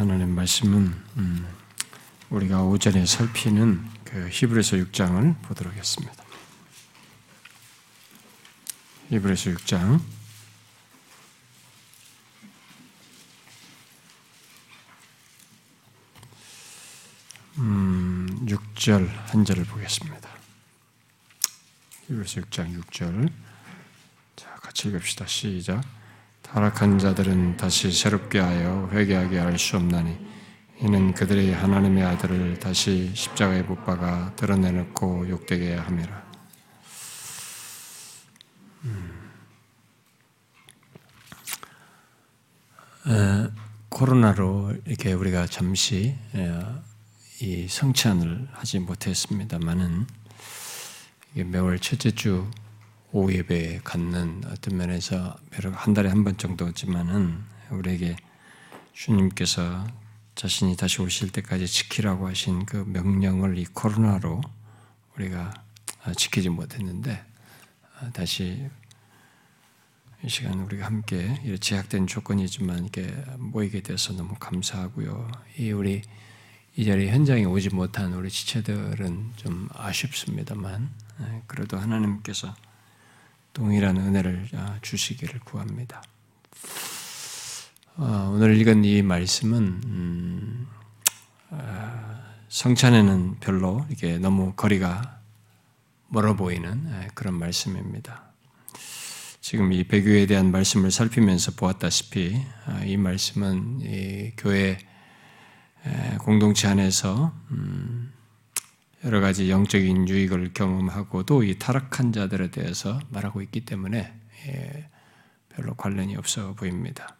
하나님 말씀은 음, 우리가 오전에 살피는 그 히브리서 6장을 보도록 하겠습니다. 히브리서 6장 음, 6절 한 절을 보겠습니다. 히브리서 6장 6절 자 같이 읽읍시다. 시작 타락한 자들은 다시 새롭게 하여 회개하게 할 수 없나니 이는 그들이 하나님의 아들을 다시 십자가에 못 박아 드러내놓고 욕되게 함이라. 음. 에, 코로나로 이렇게 우리가 잠시 에, 이 성찬을 하지 못했습니다만은 매월 첫째 주 오후 예배에 갖는 어떤 면에서 한 달에 한 번 정도지만은 우리에게 주님께서 자신이 다시 오실 때까지 지키라고 하신 그 명령을 이 코로나로 우리가 지키지 못했는데 다시 이 시간 우리가 함께 제약된 조건이지만 이게 모이게 돼서 너무 감사하고요. 이 우리 이 자리 현장에 오지 못한 우리 지체들은 좀 아쉽습니다만 그래도 하나님께서 동일한 은혜를 아, 주시기를 구합니다. 어, 오늘 읽은 이 말씀은 음, 아, 성찬에는 별로 이게 너무 거리가 멀어 보이는 그런 말씀입니다. 지금 이 배교에 대한 말씀을 살피면서 보았다시피 아, 이 말씀은 이 교회 공동체 안에서 음, 여러 가지 영적인 유익을 경험하고도 이 타락한 자들에 대해서 말하고 있기 때문에 예, 별로 관련이 없어 보입니다.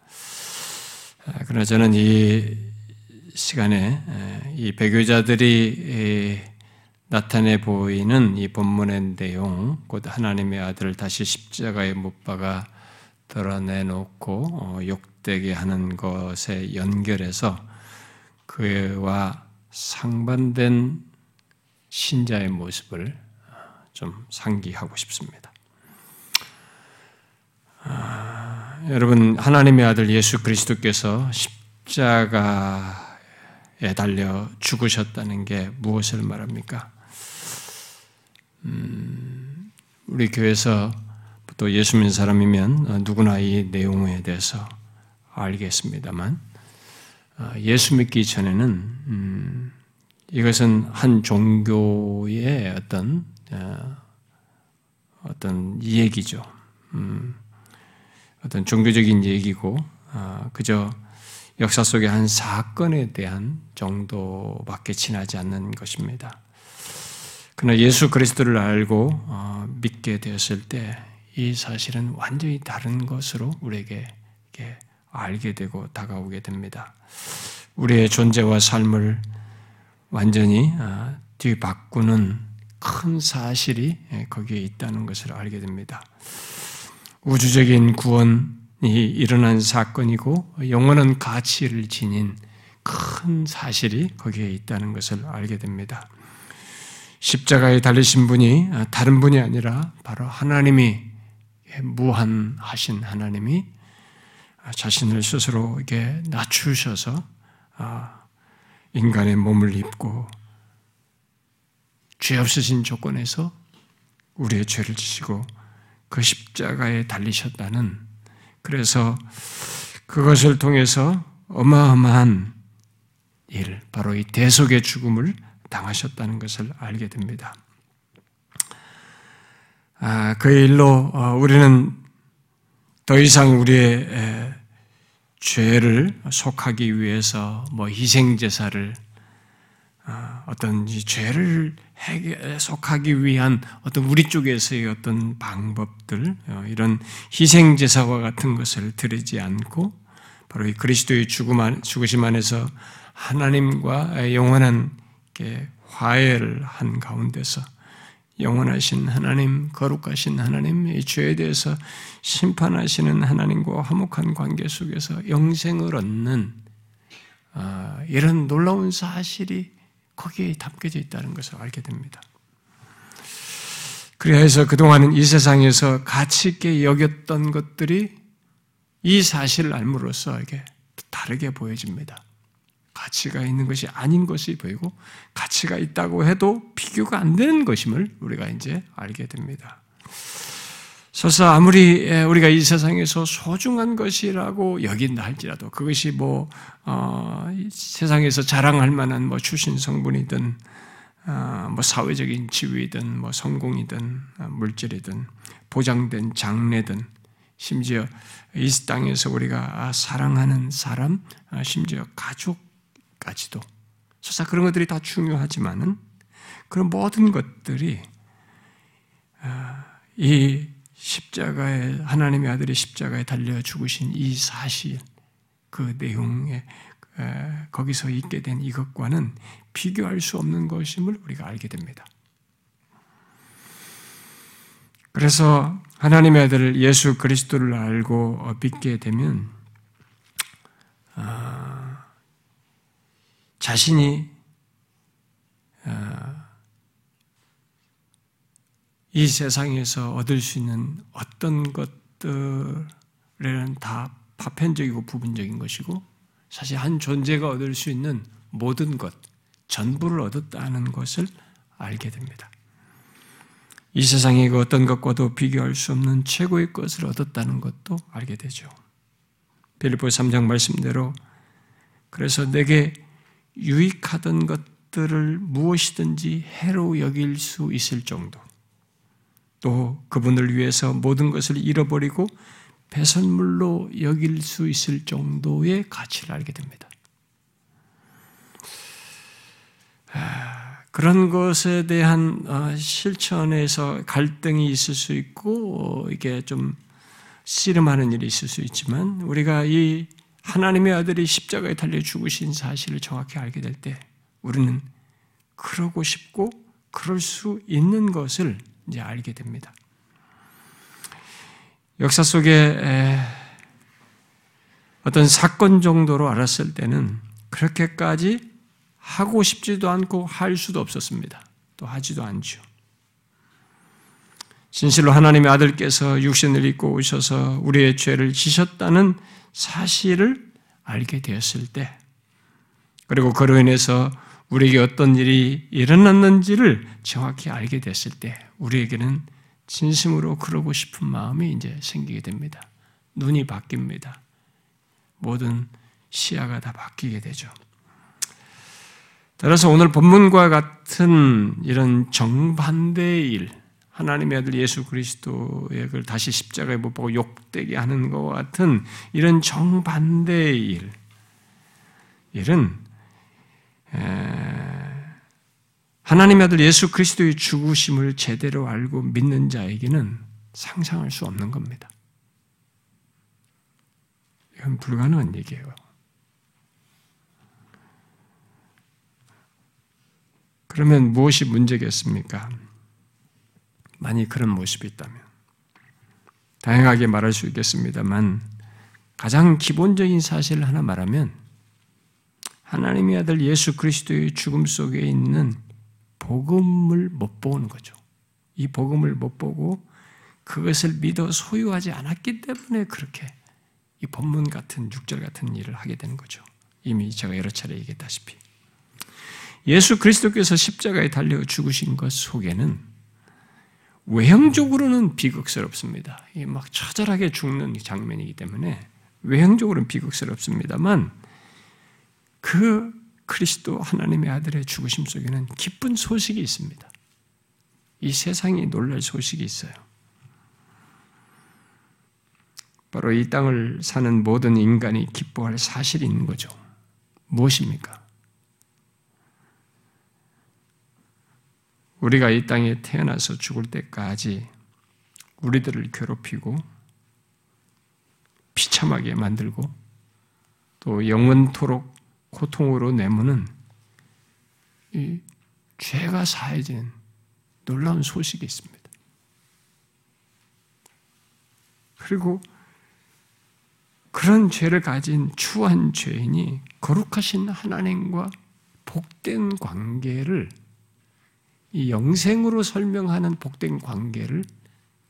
아, 그러나 저는 이 시간에 이 배교자들이 나타내 보이는 이 본문의 내용, 곧 하나님의 아들을 다시 십자가에 못 박아 드러내놓고 어, 욕되게 하는 것에 연결해서 그와 상반된 신자의 모습을 좀 상기하고 싶습니다. 아, 여러분 하나님의 아들 예수 그리스도께서 십자가에 달려 죽으셨다는 게 무엇을 말합니까? 음, 우리 교회에서 또 예수 믿는 사람이면 누구나 이 내용에 대해서 알겠습니다만 아, 예수 믿기 전에는 음, 이것은 한 종교의 어떤 어, 어떤 얘기죠. 음, 어떤 종교적인 얘기고 어, 그저 역사 속의 한 사건에 대한 정도밖에 지나지 않는 것입니다. 그러나 예수 그리스도를 알고 어, 믿게 되었을 때 이 사실은 완전히 다른 것으로 우리에게 알게 되고 다가오게 됩니다. 우리의 존재와 삶을 완전히 아, 뒤바꾸는 큰 사실이 예, 거기에 있다는 것을 알게 됩니다. 우주적인 구원이 일어난 사건이고 영원한 가치를 지닌 큰 사실이 거기에 있다는 것을 알게 됩니다. 십자가에 달리신 분이 아, 다른 분이 아니라 바로 하나님이 예, 무한하신 하나님이 아, 자신을 스스로 이게 낮추셔서 인간의 몸을 입고 죄 없으신 조건에서 우리의 죄를 지시고 그 십자가에 달리셨다는 그래서 그것을 통해서 어마어마한 일, 바로 이 대속의 죽음을 당하셨다는 것을 알게 됩니다. 아, 그 일로 어, 우리는 더 이상 우리의 죄를 속하기 위해서 뭐 희생 제사를 어, 어떤 죄를 속하기 위한 어떤 우리 쪽에서의 어떤 방법들 어, 이런 희생 제사와 같은 것을 드리지 않고 바로 이 그리스도의 죽음 안, 죽으심 안에서 하나님과 영원한 화해를 한 가운데서 영원하신 하나님, 거룩하신 하나님, 이 죄에 대해서 심판하시는 하나님과 화목한 관계 속에서 영생을 얻는 아, 이런 놀라운 사실이 거기에 담겨져 있다는 것을 알게 됩니다. 그래서 그동안은 이 세상에서 가치 있게 여겼던 것들이 이 사실을 알므로써 이게 다르게 보여집니다. 가치가 있는 것이 아닌 것이 보이고 가치가 있다고 해도 비교가 안 되는 것임을 우리가 이제 알게 됩니다. 설사 아무리 우리가 이 세상에서 소중한 것이라고 여긴다 할지라도 그것이 뭐 어, 세상에서 자랑할 만한 뭐 출신 성분이든 어, 뭐 사회적인 지위든 뭐 성공이든 어, 물질이든 보장된 장래든 심지어 이 땅에서 우리가 사랑하는 사람, 어, 심지어 가족 까지도 설사 그런 것들이 다 중요하지만은 그런 모든 것들이 어, 이 십자가에 하나님의 아들이 십자가에 달려 죽으신 이 사실 그 내용에 거기서 있게 된 이것과는 비교할 수 없는 것임을 우리가 알게 됩니다. 그래서 하나님의 아들 예수 그리스도를 알고 믿게 되면 자신이 아, 이 세상에서 얻을 수 있는 어떤 것들에는 다 파편적이고 부분적인 것이고 사실 한 존재가 얻을 수 있는 모든 것, 전부를 얻었다는 것을 알게 됩니다. 이 세상의 그 어떤 것과도 비교할 수 없는 최고의 것을 얻었다는 것도 알게 되죠. 빌리보 3장 말씀대로 그래서 내게 유익하던 것들을 무엇이든지 해로 여길 수 있을 정도 또 그분을 위해서 모든 것을 잃어버리고 배선물로 여길 수 있을 정도의 가치를 알게 됩니다. 아, 그런 것에 대한 어, 실천에서 갈등이 있을 수 있고 어, 이게 좀 씨름하는 일이 있을 수 있지만 우리가 이 하나님의 아들이 십자가에 달려 죽으신 사실을 정확히 알게 될 때 우리는 그러고 싶고 그럴 수 있는 것을 이제 알게 됩니다. 역사 속에 어떤 사건 정도로 알았을 때는 그렇게까지 하고 싶지도 않고 할 수도 없었습니다. 또 하지도 않죠. 진실로 하나님의 아들께서 육신을 입고 오셔서 우리의 죄를 지셨다는 사실을 알게 되었을 때, 그리고 그로 인해서 우리에게 어떤 일이 일어났는지를 정확히 알게 됐을 때, 우리에게는 진심으로 그러고 싶은 마음이 이제 생기게 됩니다. 눈이 바뀝니다. 모든 시야가 다 바뀌게 되죠. 따라서 오늘 본문과 같은 이런 정반대의 일, 하나님의 아들 예수 그리스도의 그 다시 십자가에 못 보고 욕되게 하는 것과 같은 이런 정반대의 일, 일은 하나님의 아들 예수 그리스도의 죽으심을 제대로 알고 믿는 자에게는 상상할 수 없는 겁니다. 이건 불가능한 얘기예요. 그러면 무엇이 문제겠습니까? 만약 그런 모습이 있다면. 다양하게 말할 수 있겠습니다만, 가장 기본적인 사실을 하나 말하면, 하나님의 아들 예수 그리스도의 죽음 속에 있는 복음을 못 보는 거죠. 이 복음을 못 보고 그것을 믿어 소유하지 않았기 때문에 그렇게 이 본문 같은 6절 같은 일을 하게 되는 거죠. 이미 제가 여러 차례 얘기했다시피. 예수 그리스도께서 십자가에 달려 죽으신 것 속에는 외형적으로는 비극스럽습니다. 막 처절하게 죽는 장면이기 때문에 외형적으로는 비극스럽습니다만 그 그리스도 하나님의 아들의 죽으심 속에는 기쁜 소식이 있습니다. 이 세상이 놀랄 소식이 있어요. 바로 이 땅을 사는 모든 인간이 기뻐할 사실이 있는 거죠. 무엇입니까? 우리가 이 땅에 태어나서 죽을 때까지 우리들을 괴롭히고 비참하게 만들고 또 영원토록 고통으로 내모는 이 죄가 사해진 놀라운 소식이 있습니다. 그리고 그런 죄를 가진 추한 죄인이 거룩하신 하나님과 복된 관계를 이 영생으로 설명하는 복된 관계를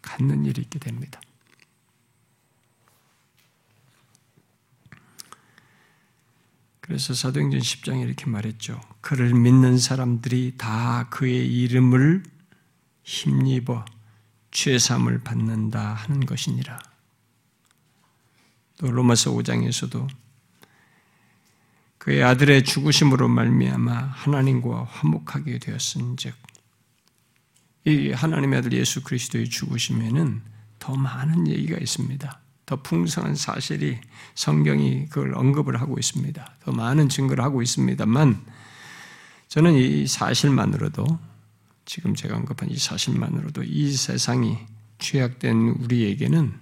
갖는 일이 있게 됩니다. 그래서 사도행전 10장에 이렇게 말했죠. 그를 믿는 사람들이 다 그의 이름을 힘입어 죄삼을 받는다 하는 것이니라. 또 로마서 5장에서도 그의 아들의 죽으심으로 말미암아 하나님과 화목하게 되었은즉 이 하나님의 아들 예수 그리스도의 죽으심에는 더 많은 얘기가 있습니다. 더 풍성한 사실이 성경이 그걸 언급을 하고 있습니다. 더 많은 증거를 하고 있습니다만 저는 이 사실만으로도 지금 제가 언급한 이 사실만으로도 이 세상이 죄악된 우리에게는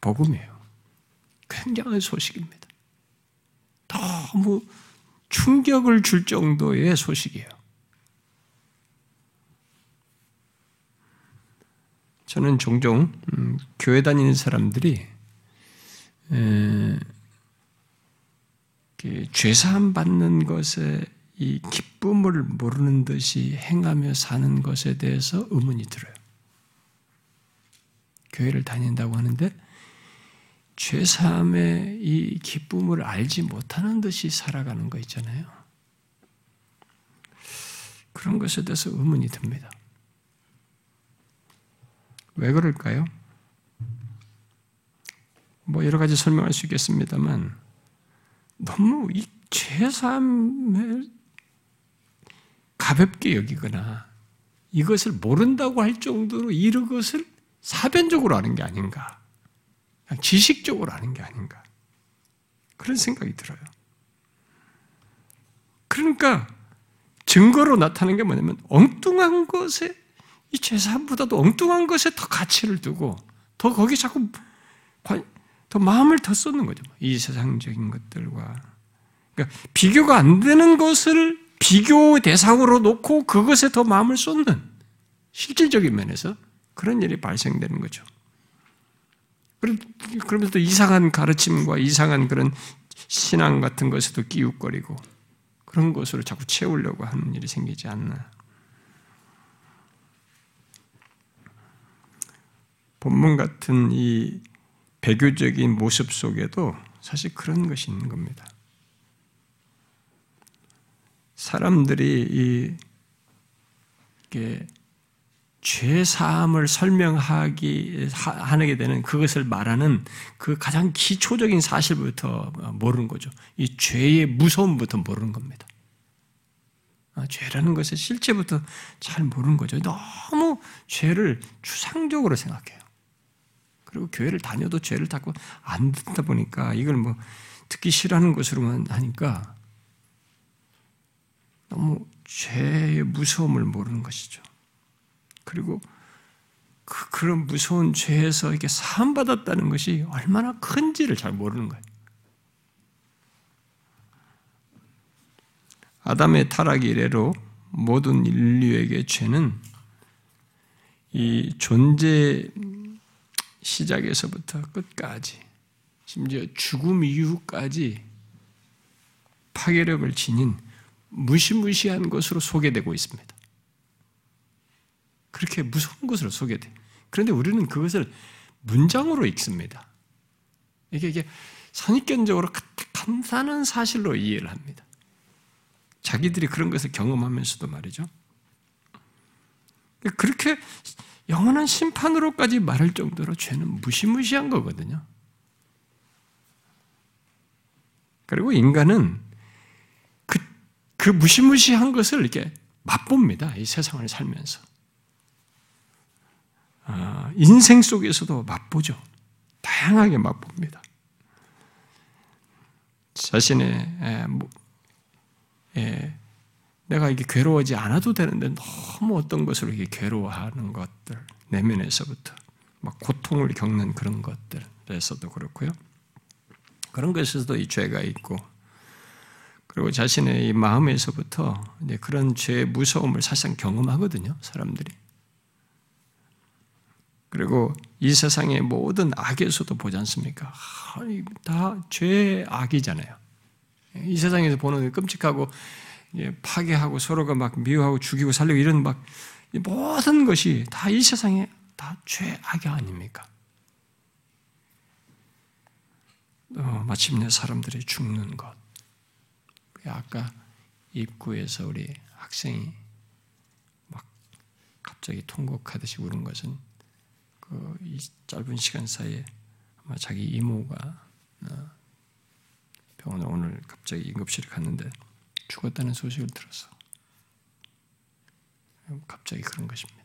복음이에요. 굉장한 소식입니다. 너무 충격을 줄 정도의 소식이에요. 저는 종종 음, 교회 다니는 사람들이 에, 죄사함 받는 것에 이 기쁨을 모르는 듯이 행하며 사는 것에 대해서 의문이 들어요. 교회를 다닌다고 하는데 죄사함의 이 기쁨을 알지 못하는 듯이 살아가는 거 있잖아요. 그런 것에 대해서 의문이 듭니다. 왜 그럴까요? 뭐 여러 가지 설명할 수 있겠습니다만 너무 이 죄사함을 가볍게 여기거나 이것을 모른다고 할 정도로 이것을 사변적으로 하는 게 아닌가. 지식적으로 하는 게 아닌가. 그런 생각이 들어요. 그러니까 증거로 나타나는 게 뭐냐면 엉뚱한 것에 이 제사함보다도 엉뚱한 것에 더 가치를 두고 더 거기 자꾸 더 마음을 더 쏟는 거죠. 이 세상적인 것들과 그러니까 비교가 안 되는 것을 비교 대상으로 놓고 그것에 더 마음을 쏟는 실질적인 면에서 그런 일이 발생되는 거죠. 그러면서 또 이상한 가르침과 이상한 그런 신앙 같은 것에도 끼웃거리고 그런 것으로 자꾸 채우려고 하는 일이 생기지 않나. 본문 같은 이 배교적인 모습 속에도 사실 그런 것이 있는 겁니다. 사람들이 이 이게 죄 사함을 설명하기 하게 되는 그것을 말하는 그 가장 기초적인 사실부터 모르는 거죠. 이 죄의 무서움부터 모르는 겁니다. 아, 죄라는 것의 실체부터 잘 모르는 거죠. 너무 죄를 추상적으로 생각해요. 그리고 교회를 다녀도 죄를 자꾸 안 듣다 보니까 이걸 뭐 듣기 싫어하는 것으로만 하니까 너무 죄의 무서움을 모르는 것이죠. 그리고 그, 그런 무서운 죄에서 이렇게 사함받았다는 것이 얼마나 큰지를 잘 모르는 거예요. 아담의 타락 이래로 모든 인류에게 죄는 이 존재 시작에서부터 끝까지 심지어 죽음 이후까지 파괴력을 지닌 무시무시한 것으로 소개되고 있습니다. 그렇게 무서운 것으로 소개돼. 그런데 우리는 그것을 문장으로 읽습니다. 이게, 이게 선입견적으로 간단한 사실로 이해를 합니다. 자기들이 그런 것을 경험하면서도 말이죠. 그렇게 영원한 심판으로까지 말할 정도로 죄는 무시무시한 거거든요. 그리고 인간은 그, 그 무시무시한 것을 이렇게 맛봅니다. 이 세상을 살면서. 아, 인생 속에서도 맛보죠. 다양하게 맛봅니다. 자신의 에, 뭐, 에, 내가 이게 괴로워하지 않아도 되는데 너무 어떤 것으로 이게 괴로워하는 것들 내면에서부터 막 고통을 겪는 그런 것들에서도 그렇고요. 그런 것에서도 이 죄가 있고 그리고 자신의 이 마음에서부터 이제 그런 죄의 무서움을 사실상 경험하거든요. 사람들이. 그리고 이 세상의 모든 악에서도 보지 않습니까? 다 죄의 악이잖아요. 이 세상에서 보는 끔찍하고 파괴하고 서로가 막 미워하고 죽이고 살리고 이런 막 모든 것이 다 이 세상에 다 죄악이 아닙니까? 어, 마침내 사람들이 죽는 것. 아까 입구에서 우리 학생이 막 갑자기 통곡하듯이 우는 것은 그이 짧은 시간 사이에 아마 자기 이모가 어, 병원에 오늘 갑자기 응급실에 갔는데 죽었다는 소식을 들어서 갑자기 그런 것입니다.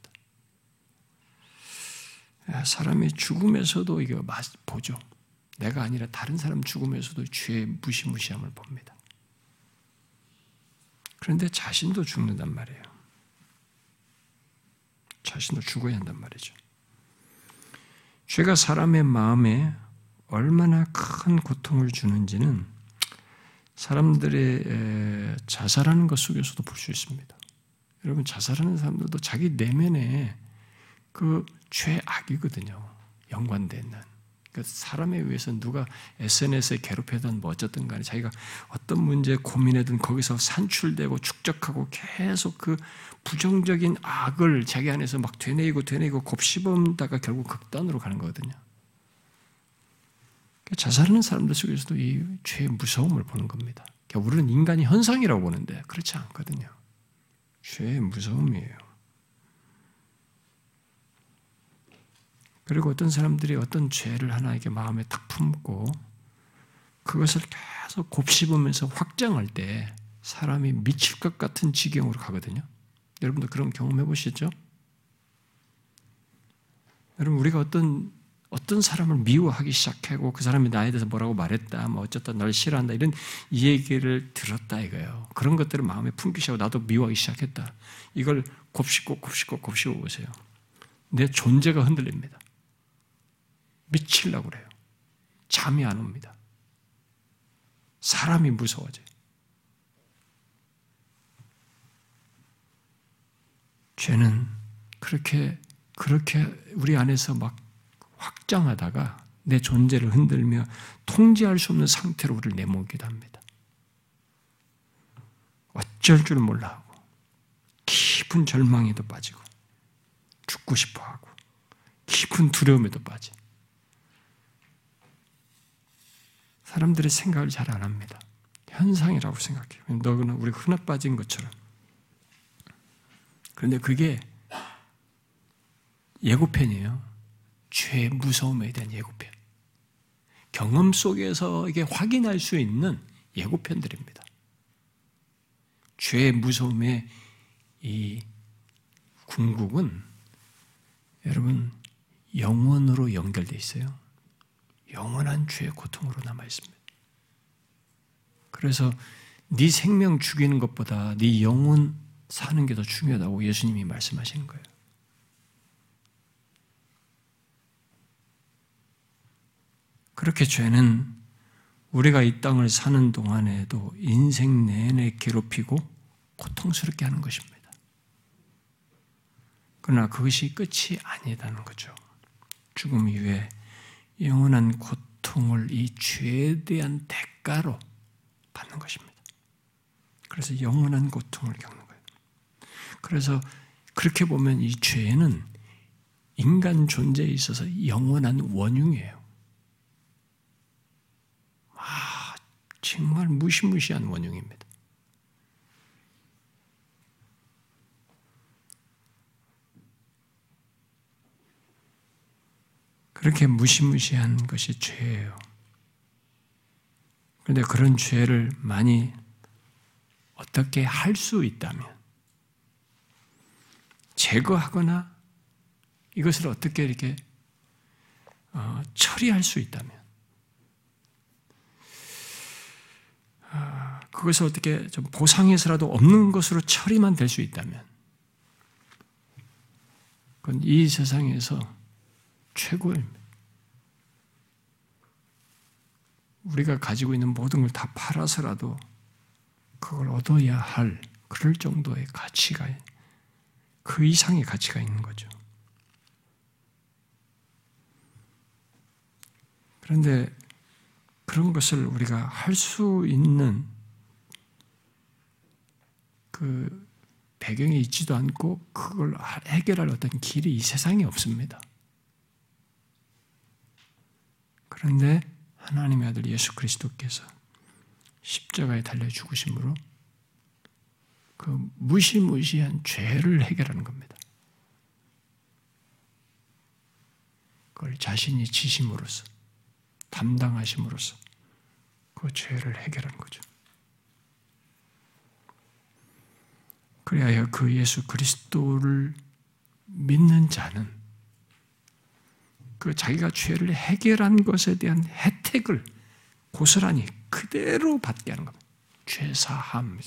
사람이 죽음에서도 이거 보죠. 내가 아니라 다른 사람 죽음에서도 죄의 무시무시함을 봅니다. 그런데 자신도 죽는단 말이에요. 자신도 죽어야 한단 말이죠. 죄가 사람의 마음에 얼마나 큰 고통을 주는지는 사람들의 자살하는 것 속에서도 볼 수 있습니다. 여러분 자살하는 사람들도 자기 내면에 그 죄악이거든요. 연관되 있는. 그 사람에 의해서 누가 SNS에 괴롭히든 뭐 어쨌든 간에 자기가 어떤 문제에 고민하든 거기서 산출되고 축적하고 계속 그 부정적인 악을 자기 안에서 막 되뇌이고 되뇌이고 곱씹음다가 결국 극단으로 가는 거거든요. 자살하는 사람들 속에서도 이 죄의 무서움을 보는 겁니다. 그러니까 우리는 인간이 현상이라고 보는데 그렇지 않거든요. 죄의 무서움이에요. 그리고 어떤 사람들이 어떤 죄를 하나 이렇게 마음에 탁 품고 그것을 계속 곱씹으면서 확장할 때 사람이 미칠 것 같은 지경으로 가거든요. 여러분도 그런 경험해 보시죠? 여러분 우리가 어떤 어떤 사람을 미워하기 시작하고 그 사람이 나에 대해서 뭐라고 말했다, 뭐 어쨌든 널 싫어한다 이런 얘기를 들었다 이거예요. 그런 것들을 마음에 품기 시작하고 나도 미워하기 시작했다. 이걸 곱씹고 곱씹고 곱씹어 보세요. 내 존재가 흔들립니다. 미칠라고 그래요. 잠이 안 옵니다. 사람이 무서워져요. 죄는 그렇게 그렇게 우리 안에서 막 확장하다가 내 존재를 흔들며 통제할 수 없는 상태로 우리를 내몰기도 합니다. 어쩔 줄 몰라 하고 깊은 절망에도 빠지고 죽고 싶어 하고 깊은 두려움에도 빠지. 사람들의 생각을 잘 안 합니다. 현상이라고 생각해요. 너그나 우리 흔해 빠진 것처럼. 그런데 그게 예고편이에요. 죄의 무서움에 대한 예고편. 경험 속에서 이게 확인할 수 있는 예고편들입니다. 죄의 무서움의 이 궁극은 여러분 영원으로 연결되어 있어요. 영원한 죄의 고통으로 남아 있습니다. 그래서 네 생명 죽이는 것보다 네 영혼 사는 게 더 중요하다고 예수님이 말씀하신 거예요. 그렇게 죄는 우리가 이 땅을 사는 동안에도 인생 내내 괴롭히고 고통스럽게 하는 것입니다. 그러나 그것이 끝이 아니다는 거죠. 죽음 이후에 영원한 고통을 이 죄에 대한 대가로 받는 것입니다. 그래서 영원한 고통을 겪는 거예요. 그래서 그렇게 보면 이 죄는 인간 존재에 있어서 영원한 원흉이에요. 아, 정말 무시무시한 원흉입니다. 그렇게 무시무시한 것이 죄예요. 그런데 그런 죄를 많이 어떻게 할 수 있다면, 제거하거나 이것을 어떻게 이렇게 어, 처리할 수 있다면, 어, 그것을 어떻게 좀 보상해서라도 없는 것으로 처리만 될 수 있다면, 그건 이 세상에서 최고입니다. 우리가 가지고 있는 모든 걸 다 팔아서라도 그걸 얻어야 할 그럴 정도의 가치가 그 이상의 가치가 있는 거죠. 그런데 그런 것을 우리가 할 수 있는 그 배경에 있지도 않고 그걸 해결할 어떤 길이 이 세상에 없습니다. 그런데 하나님의 아들 예수 그리스도께서 십자가에 달려 죽으심으로 그 무시무시한 죄를 해결하는 겁니다. 그걸 자신이 지심으로써 담당하심으로써 그 죄를 해결하는 거죠. 그래야 그 예수 그리스도를 믿는 자는 그 자기가 죄를 해결한 것에 대한 혜택을 고스란히 그대로 받게 하는 겁니다. 죄사함.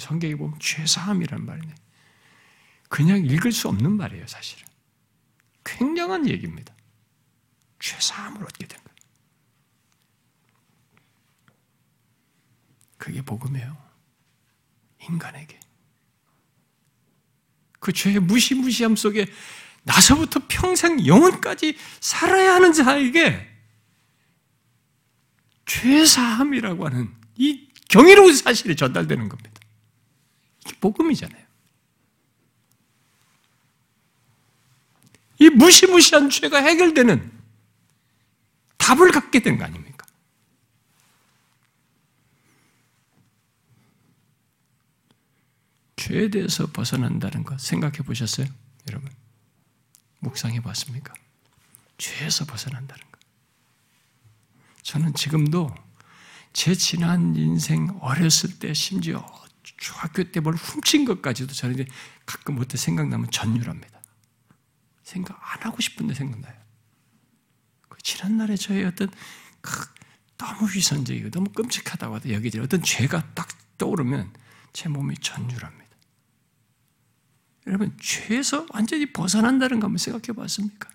성경에 보면 죄사함이란 말이네. 그냥 읽을 수 없는 말이에요, 사실은. 굉장한 얘기입니다. 죄사함을 얻게 된 거예요. 그게 복음이에요. 인간에게. 그 죄의 무시무시함 속에 나서부터 평생 영원까지 살아야 하는 자에게 죄사함이라고 하는 이 경이로운 사실이 전달되는 겁니다. 이게 복음이잖아요. 이 무시무시한 죄가 해결되는 답을 갖게 된 거 아닙니까? 죄에 대해서 벗어난다는 것 생각해 보셨어요? 여러분. 묵상해 봤습니까? 죄에서 벗어난다는 것. 저는 지금도 제 지난 인생 어렸을 때 심지어 중학교 때 뭘 훔친 것까지도 저는 이제 가끔 어때 생각나면 전율합니다. 생각 안 하고 싶은데 생각나요. 그 지난날에 저의 어떤 그 너무 위선적이고 너무 끔찍하다고 하도 여기저기 어떤 죄가 딱 떠오르면 제 몸이 전율합니다. 여러분, 죄에서 완전히 벗어난다는 거 한번 생각해 봤습니까?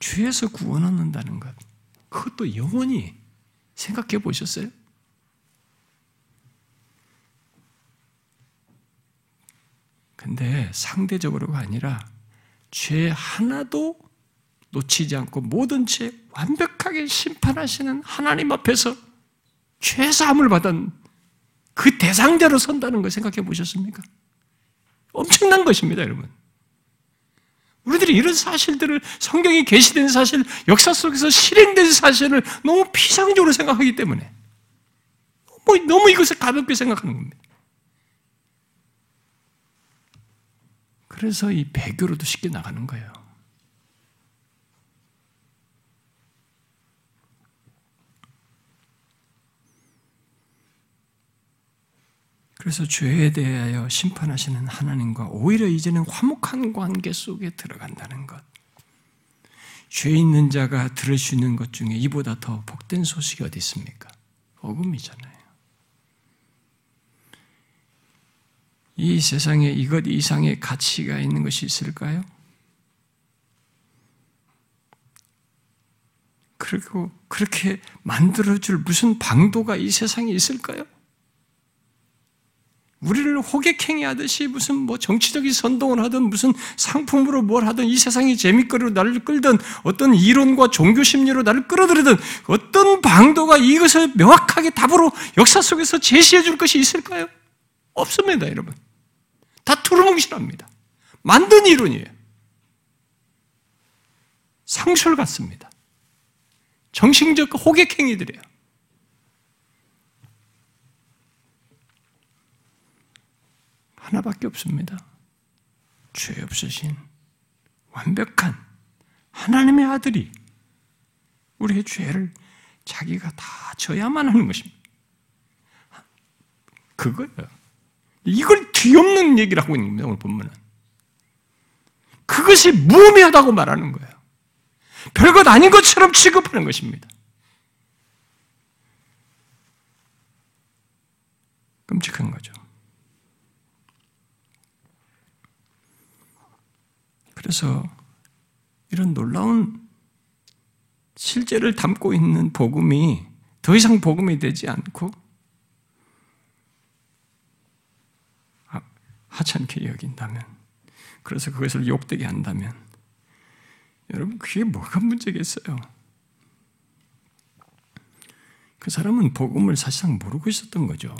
죄에서 구원 얻는다는 것. 그것도 영원히 생각해 보셨어요? 근데 상대적으로가 아니라 죄 하나도 놓치지 않고 모든 죄 완벽하게 심판하시는 하나님 앞에서 죄사함을 받은 그 대상자로 선다는 걸 생각해 보셨습니까? 엄청난 것입니다, 여러분. 우리들이 이런 사실들을 성경이 계시된 사실, 역사 속에서 실행된 사실을 너무 피상적으로 생각하기 때문에 뭐 너무 이것을 가볍게 생각하는 겁니다. 그래서 이 배교로도 쉽게 나가는 거예요. 그래서 죄에 대하여 심판하시는 하나님과 오히려 이제는 화목한 관계 속에 들어간다는 것. 죄 있는 자가 들을 수 있는 것 중에 이보다 더 복된 소식이 어디 있습니까? 복음이잖아요. 이 세상에 이것 이상의 가치가 있는 것이 있을까요? 그리고 그렇게 만들어줄 무슨 방도가 이 세상에 있을까요? 우리를 호객행위 하듯이 무슨 뭐 정치적인 선동을 하든 무슨 상품으로 뭘 하든 이 세상의 재미거리로 나를 끌든 어떤 이론과 종교 심리로 나를 끌어들이든 어떤 방도가 이것을 명확하게 답으로 역사 속에서 제시해 줄 것이 있을까요? 없습니다, 여러분. 다 투르뭉실합니다. 만든 이론이에요. 상술 같습니다. 정신적 호객행위들이에요. 하나밖에 없습니다. 죄 없으신 완벽한 하나님의 아들이 우리의 죄를 자기가 다 져야만 하는 것입니다. 그거예요. 이걸 뒤엎는 얘기를 하고 있는 겁니다, 오늘 본문은. 그것이 무의미하다고 말하는 거예요. 별것 아닌 것처럼 취급하는 것입니다. 끔찍한 거죠. 그래서 이런 놀라운 실제를 담고 있는 복음이 더 이상 복음이 되지 않고 하찮게 여긴다면, 그래서 그것을 욕되게 한다면, 여러분, 그게 뭐가 문제겠어요? 그 사람은 복음을 사실상 모르고 있었던 거죠.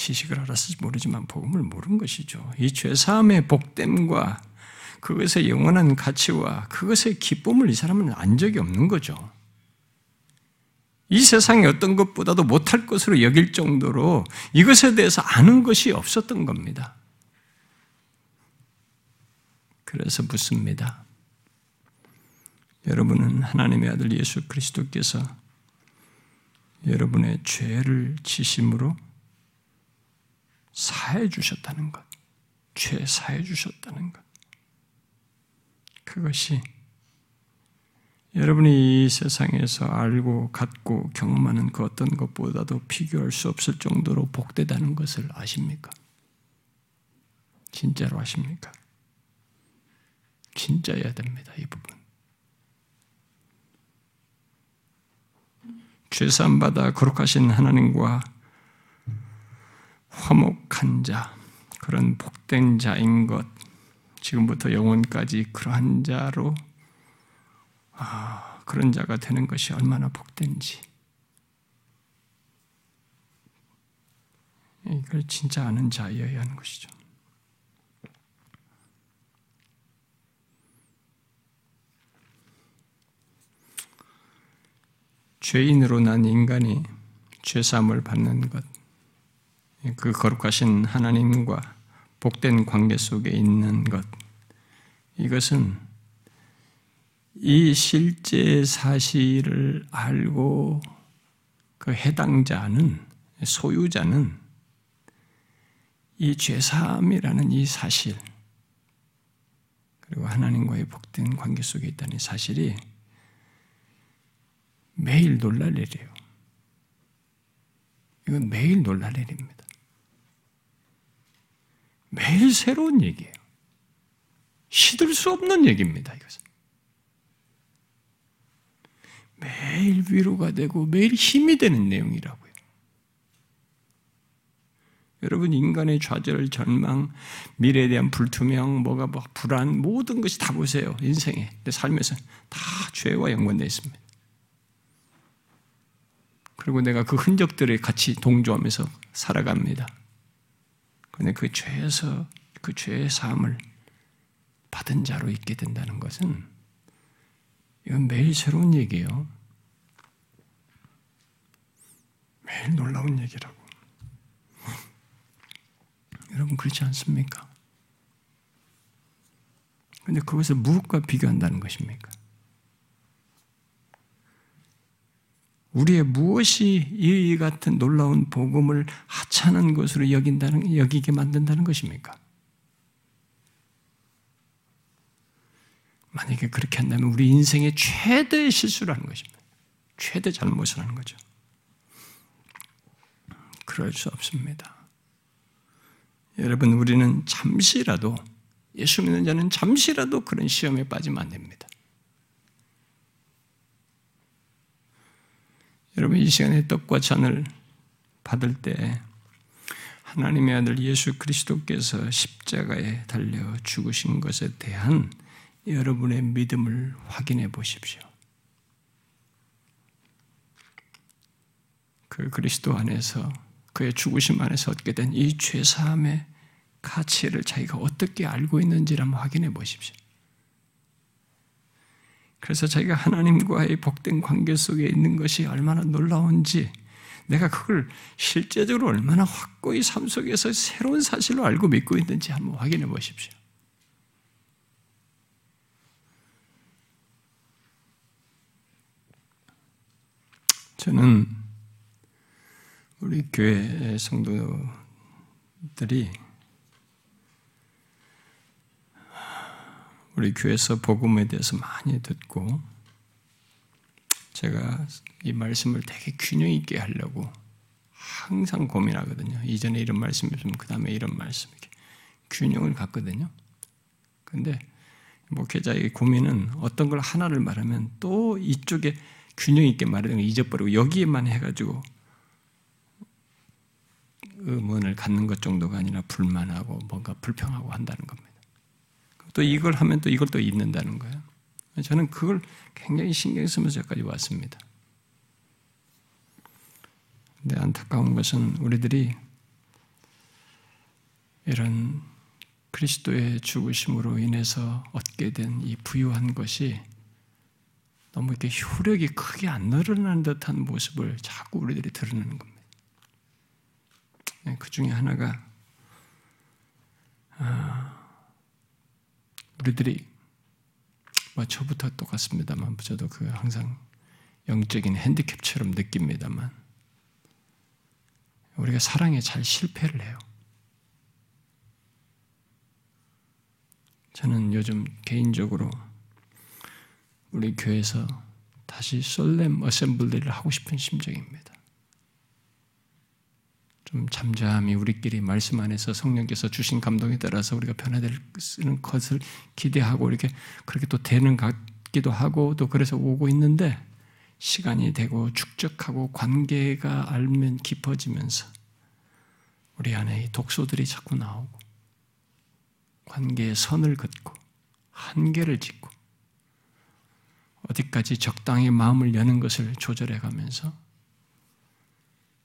지식을 알았을지 모르지만 복음을 모른 것이죠. 이 죄사함의 복됨과 그것의 영원한 가치와 그것의 기쁨을 이 사람은 안 적이 없는 거죠. 이 세상에 어떤 것보다도 못할 것으로 여길 정도로 이것에 대해서 아는 것이 없었던 겁니다. 그래서 묻습니다. 여러분은 하나님의 아들 예수 그리스도께서 여러분의 죄를 지심으로 사해 주셨다는 것, 죄 사해 주셨다는 것. 그것이 여러분이 이 세상에서 알고 갖고 경험하는 그 어떤 것보다도 비교할 수 없을 정도로 복되다는 것을 아십니까? 진짜로 아십니까? 진짜여야 됩니다, 이 부분. 죄산받아 거룩하신 하나님과 화목한 자, 그런 복된 자인 것, 지금부터 영원까지 그러한 자로 아, 그런 자가 되는 것이 얼마나 복된지. 이걸 진짜 아는 자여야 하는 것이죠. 죄인으로 난 인간이 죄사함을 받는 것, 그 거룩하신 하나님과 복된 관계 속에 있는 것, 이것은 이 실제 사실을 알고 그 해당자는 소유자는 이 죄사함이라는 이 사실 그리고 하나님과의 복된 관계 속에 있다는 사실이 매일 놀랄 일이에요. 이건 매일 놀랄 일입니다. 매일 새로운 얘기예요. 시들 수 없는 얘기입니다. 이것은. 매일 위로가 되고 매일 힘이 되는 내용이라고요. 여러분 인간의 좌절, 절망, 미래에 대한 불투명, 뭐가 뭐 불안, 모든 것이 다 보세요. 인생에, 내 삶에서 다 죄와 연관되어 있습니다. 그리고 내가 그 흔적들에 같이 동조하면서 살아갑니다. 그런데 그 죄에서 그 죄의 삶을 받은 자로 있게 된다는 것은 이건 매일 새로운 얘기예요. 매일 놀라운 얘기라고. 여러분 그렇지 않습니까? 근데 그것을 무엇과 비교한다는 것입니까? 우리의 무엇이 이 같은 놀라운 복음을 하찮은 것으로 여긴다는 여기게 만든다는 것입니까? 만약에 그렇게 한다면 우리 인생의 최대의 실수를 하는 것입니다. 최대 잘못을 하는 거죠. 그럴 수 없습니다. 여러분, 우리는 잠시라도, 예수 믿는 자는 잠시라도 그런 시험에 빠지면 안 됩니다. 여러분, 이 시간에 떡과 잔을 받을 때 하나님의 아들 예수 그리스도께서 십자가에 달려 죽으신 것에 대한 여러분의 믿음을 확인해 보십시오. 그 그리스도 안에서 그의 죽으심 안에서 얻게 된 이 죄사함의 가치를 자기가 어떻게 알고 있는지를 한번 확인해 보십시오. 그래서 자기가 하나님과의 복된 관계 속에 있는 것이 얼마나 놀라운지 내가 그걸 실제적으로 얼마나 확고히 삶 속에서 새로운 사실로 알고 믿고 있는지 한번 확인해 보십시오. 저는 우리 교회 성도들이 우리 교회에서 복음에 대해서 많이 듣고 제가 이 말씀을 되게 균형 있게 하려고 항상 고민하거든요. 이전에 이런 말씀이 있으면 그 다음에 이런 말씀 이렇게 균형을 갖거든요. 근데 목회자의 고민은 어떤 걸 하나를 말하면 또 이쪽에 균형 있게 말하는 걸 잊어버리고 여기에만 해가지고 의문을 갖는 것 정도가 아니라 불만하고 뭔가 불평하고 한다는 겁니다. 또 이걸 하면 또 이걸 또 잊는다는 거예요. 저는 그걸 굉장히 신경 쓰면서 여기까지 왔습니다. 근데 안타까운 것은 우리들이 이런 그리스도의 죽으심으로 인해서 얻게 된 이 부유한 것이 너무 이렇게 효력이 크게 안 늘어나는 듯한 모습을 자꾸 우리들이 드러내는 겁니다. 네, 그 중에 하나가 아, 우리들이 뭐 저부터 똑같습니다만 저도 그 항상 영적인 핸디캡처럼 느낍니다만 우리가 사랑에 잘 실패를 해요. 저는 요즘 개인적으로 우리 교회에서 다시 솔렘 어셈블리를 하고 싶은 심정입니다. 좀 잠잠히 우리끼리 말씀 안에서 성령께서 주신 감동에 따라서 우리가 변화될 것을 기대하고 이렇게 그렇게 또 되는 같기도 하고 또 그래서 오고 있는데 시간이 되고 축적하고 관계가 알면 깊어지면서 우리 안에 이 독소들이 자꾸 나오고 관계의 선을 긋고 한계를 짓고 어디까지 적당히 마음을 여는 것을 조절해 가면서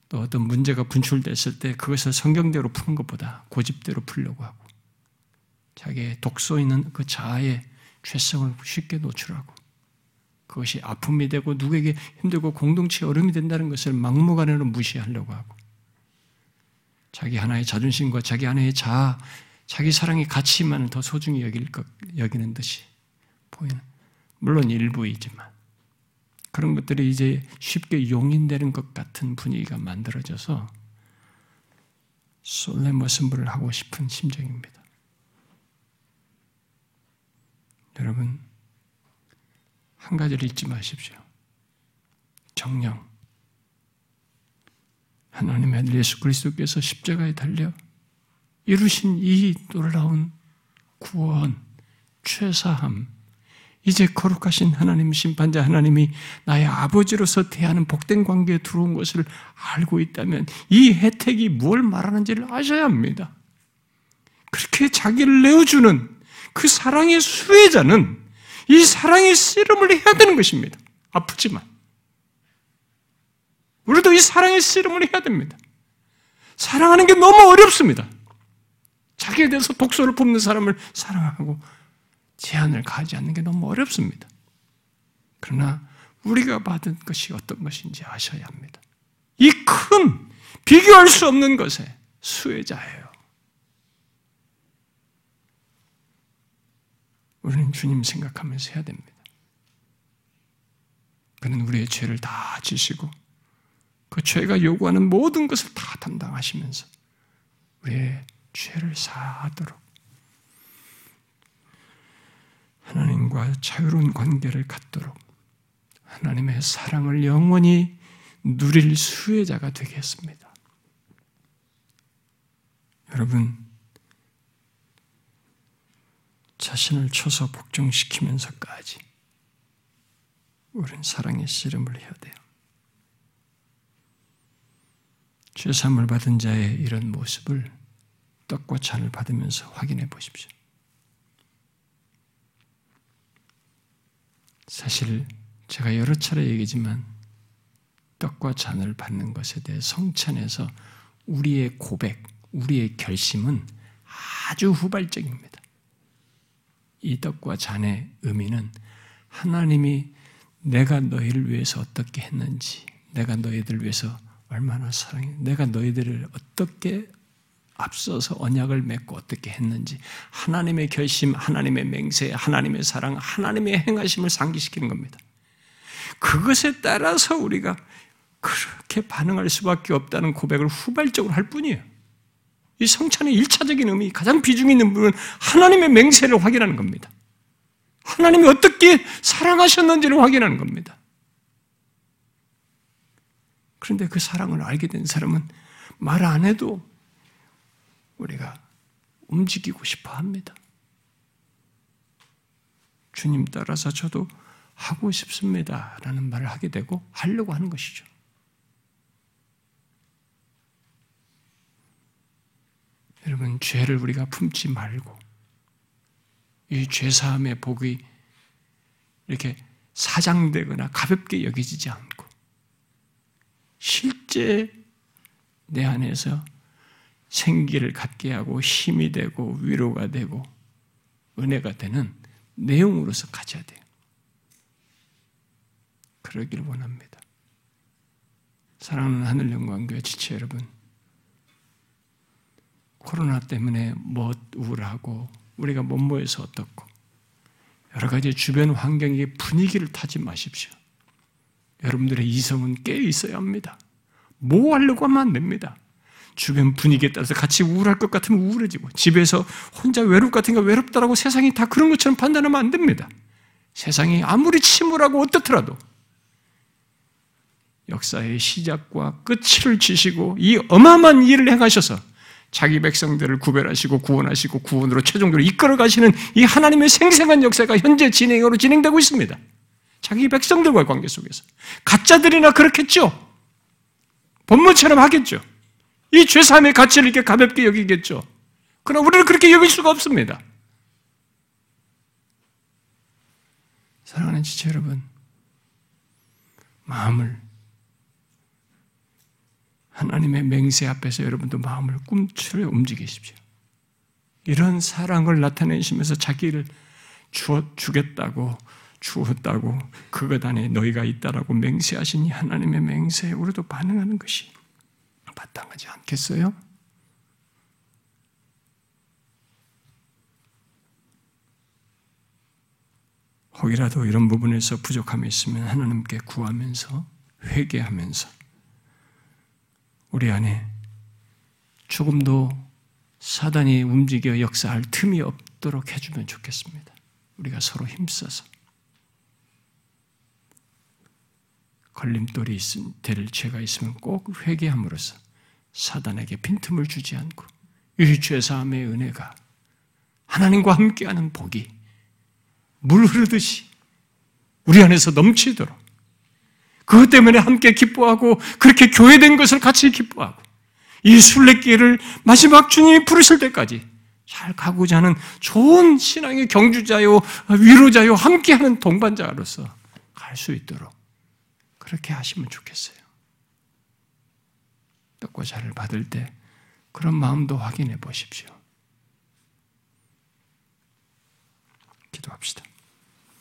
또 어떤 문제가 분출됐을 때 그것을 성경대로 푸는 것보다 고집대로 풀려고 하고 자기의 독소 있는 그 자아의 죄성을 쉽게 노출하고 그것이 아픔이 되고 누구에게 힘들고 공동체에 어려움이 된다는 것을 막무가내로 무시하려고 하고 자기 하나의 자존심과 자기 하나의 자아, 자기 사랑의 가치만을 더 소중히 여길 것, 여기는 듯이 보이는 물론 일부이지만 그런 것들이 이제 쉽게 용인되는 것 같은 분위기가 만들어져서 솔레머 승부를 하고 싶은 심정입니다. 여러분, 한 가지를 잊지 마십시오. 정령. 하나님의 아들 예수 그리스도께서 십자가에 달려 이루신 이 놀라운 구원, 최사함, 이제 거룩하신 하나님 심판자 하나님이 나의 아버지로서 대하는 복된 관계에 들어온 것을 알고 있다면 이 혜택이 뭘 말하는지를 아셔야 합니다. 그렇게 자기를 내어주는 그 사랑의 수혜자는 이 사랑의 씨름을 해야 되는 것입니다. 아프지만. 우리도 이 사랑의 씨름을 해야 됩니다. 사랑하는 게 너무 어렵습니다. 자기에 대해서 독소를 뽑는 사람을 사랑하고 제한을 가지 않는 게 너무 어렵습니다. 그러나 우리가 받은 것이 어떤 것인지 아셔야 합니다. 이 큰 비교할 수 없는 것에 수혜자예요. 우리는 주님 생각하면서 해야 됩니다. 그는 우리의 죄를 다 지시고 그 죄가 요구하는 모든 것을 다 담당하시면서 우리의 죄를 사하도록 하나님과 자유로운 관계를 갖도록 하나님의 사랑을 영원히 누릴 수혜자가 되겠습니다. 여러분, 자신을 쳐서 복종시키면서까지 우리는 사랑의 씨름을 해야 돼요. 죄삼을 받은 자의 이런 모습을 떡과 잔을 받으면서 확인해 보십시오. 사실 제가 여러 차례 얘기지만 떡과 잔을 받는 것에 대해 성찬에서 우리의 고백, 우리의 결심은 아주 후발적입니다. 이 떡과 잔의 의미는 하나님이 내가 너희를 위해서 어떻게 했는지, 내가 너희들 위해서 얼마나 사랑해, 내가 너희들을 어떻게 앞서서 언약을 맺고 어떻게 했는지 하나님의 결심, 하나님의 맹세, 하나님의 사랑, 하나님의 행하심을 상기시키는 겁니다. 그것에 따라서 우리가 그렇게 반응할 수밖에 없다는 고백을 후발적으로 할 뿐이에요. 이 성찬의 일차적인 의미, 가장 비중 있는 부분은 하나님의 맹세를 확인하는 겁니다. 하나님이 어떻게 사랑하셨는지를 확인하는 겁니다. 그런데 그 사랑을 알게 된 사람은 말 안 해도 우리가 움직이고 싶어 합니다. 주님 따라서 저도 하고 싶습니다. 라는 말을 하게 되고 하려고 하는 것이죠. 여러분, 죄를 우리가 품지 말고 이 죄사함의 복이 이렇게 사장되거나 가볍게 여기지지 않고 실제 내 안에서 생기를 갖게 하고 힘이 되고 위로가 되고 은혜가 되는 내용으로서 가져야 돼요. 그러기를 원합니다. 사랑하는 하늘 영광교회 지체 여러분, 코로나 때문에 뭐 우울하고 우리가 못 모여서 어떻고 여러 가지 주변 환경의 분위기를 타지 마십시오. 여러분들의 이성은 깨어 있어야 합니다. 뭐 하려고 하면 안 됩니다. 주변 분위기에 따라서 같이 우울할 것 같으면 우울해지고 집에서 혼자 외롭 같은가 외롭다라고 세상이 다 그런 것처럼 판단하면 안 됩니다. 세상이 아무리 침울하고 어떻더라도 역사의 시작과 끝을 지시고 이 어마어마한 일을 행하셔서 자기 백성들을 구별하시고 구원하시고 구원으로 최종적으로 이끌어 가시는 이 하나님의 생생한 역사가 현재 진행으로 진행되고 있습니다. 자기 백성들과의 관계 속에서 가짜들이나 그렇겠죠. 본문처럼 하겠죠. 이 죄사함의 가치를 이렇게 가볍게 여기겠죠. 그러나 우리는 그렇게 여길 수가 없습니다. 사랑하는 지체 여러분, 마음을 하나님의 맹세 앞에서 여러분도 마음을 꿈틀어 움직이십시오. 이런 사랑을 나타내시면서 자기를 주어 주겠다고 주었다고 그것 안에 너희가 있다라고 맹세하시니 하나님의 맹세에 우리도 반응하는 것이 마땅하지 않겠어요? 혹이라도 이런 부분에서 부족함이 있으면 하나님께 구하면서 회개하면서 우리 안에 조금도 사단이 움직여 역사할 틈이 없도록 해주면 좋겠습니다. 우리가 서로 힘써서 걸림돌이 있은 될 죄가 있으면 꼭 회개함으로써 사단에게 빈틈을 주지 않고 이 죄사함의 은혜가 하나님과 함께하는 복이 물 흐르듯이 우리 안에서 넘치도록 그것 때문에 함께 기뻐하고 그렇게 교회된 것을 같이 기뻐하고 이 순례길을 마지막 주님이 부르실 때까지 잘 가고자 하는 좋은 신앙의 경주자요 위로자요 함께하는 동반자로서 갈 수 있도록 그렇게 하시면 좋겠어요. 떡과 자를 받을 때 그런 마음도 확인해 보십시오. 기도합시다.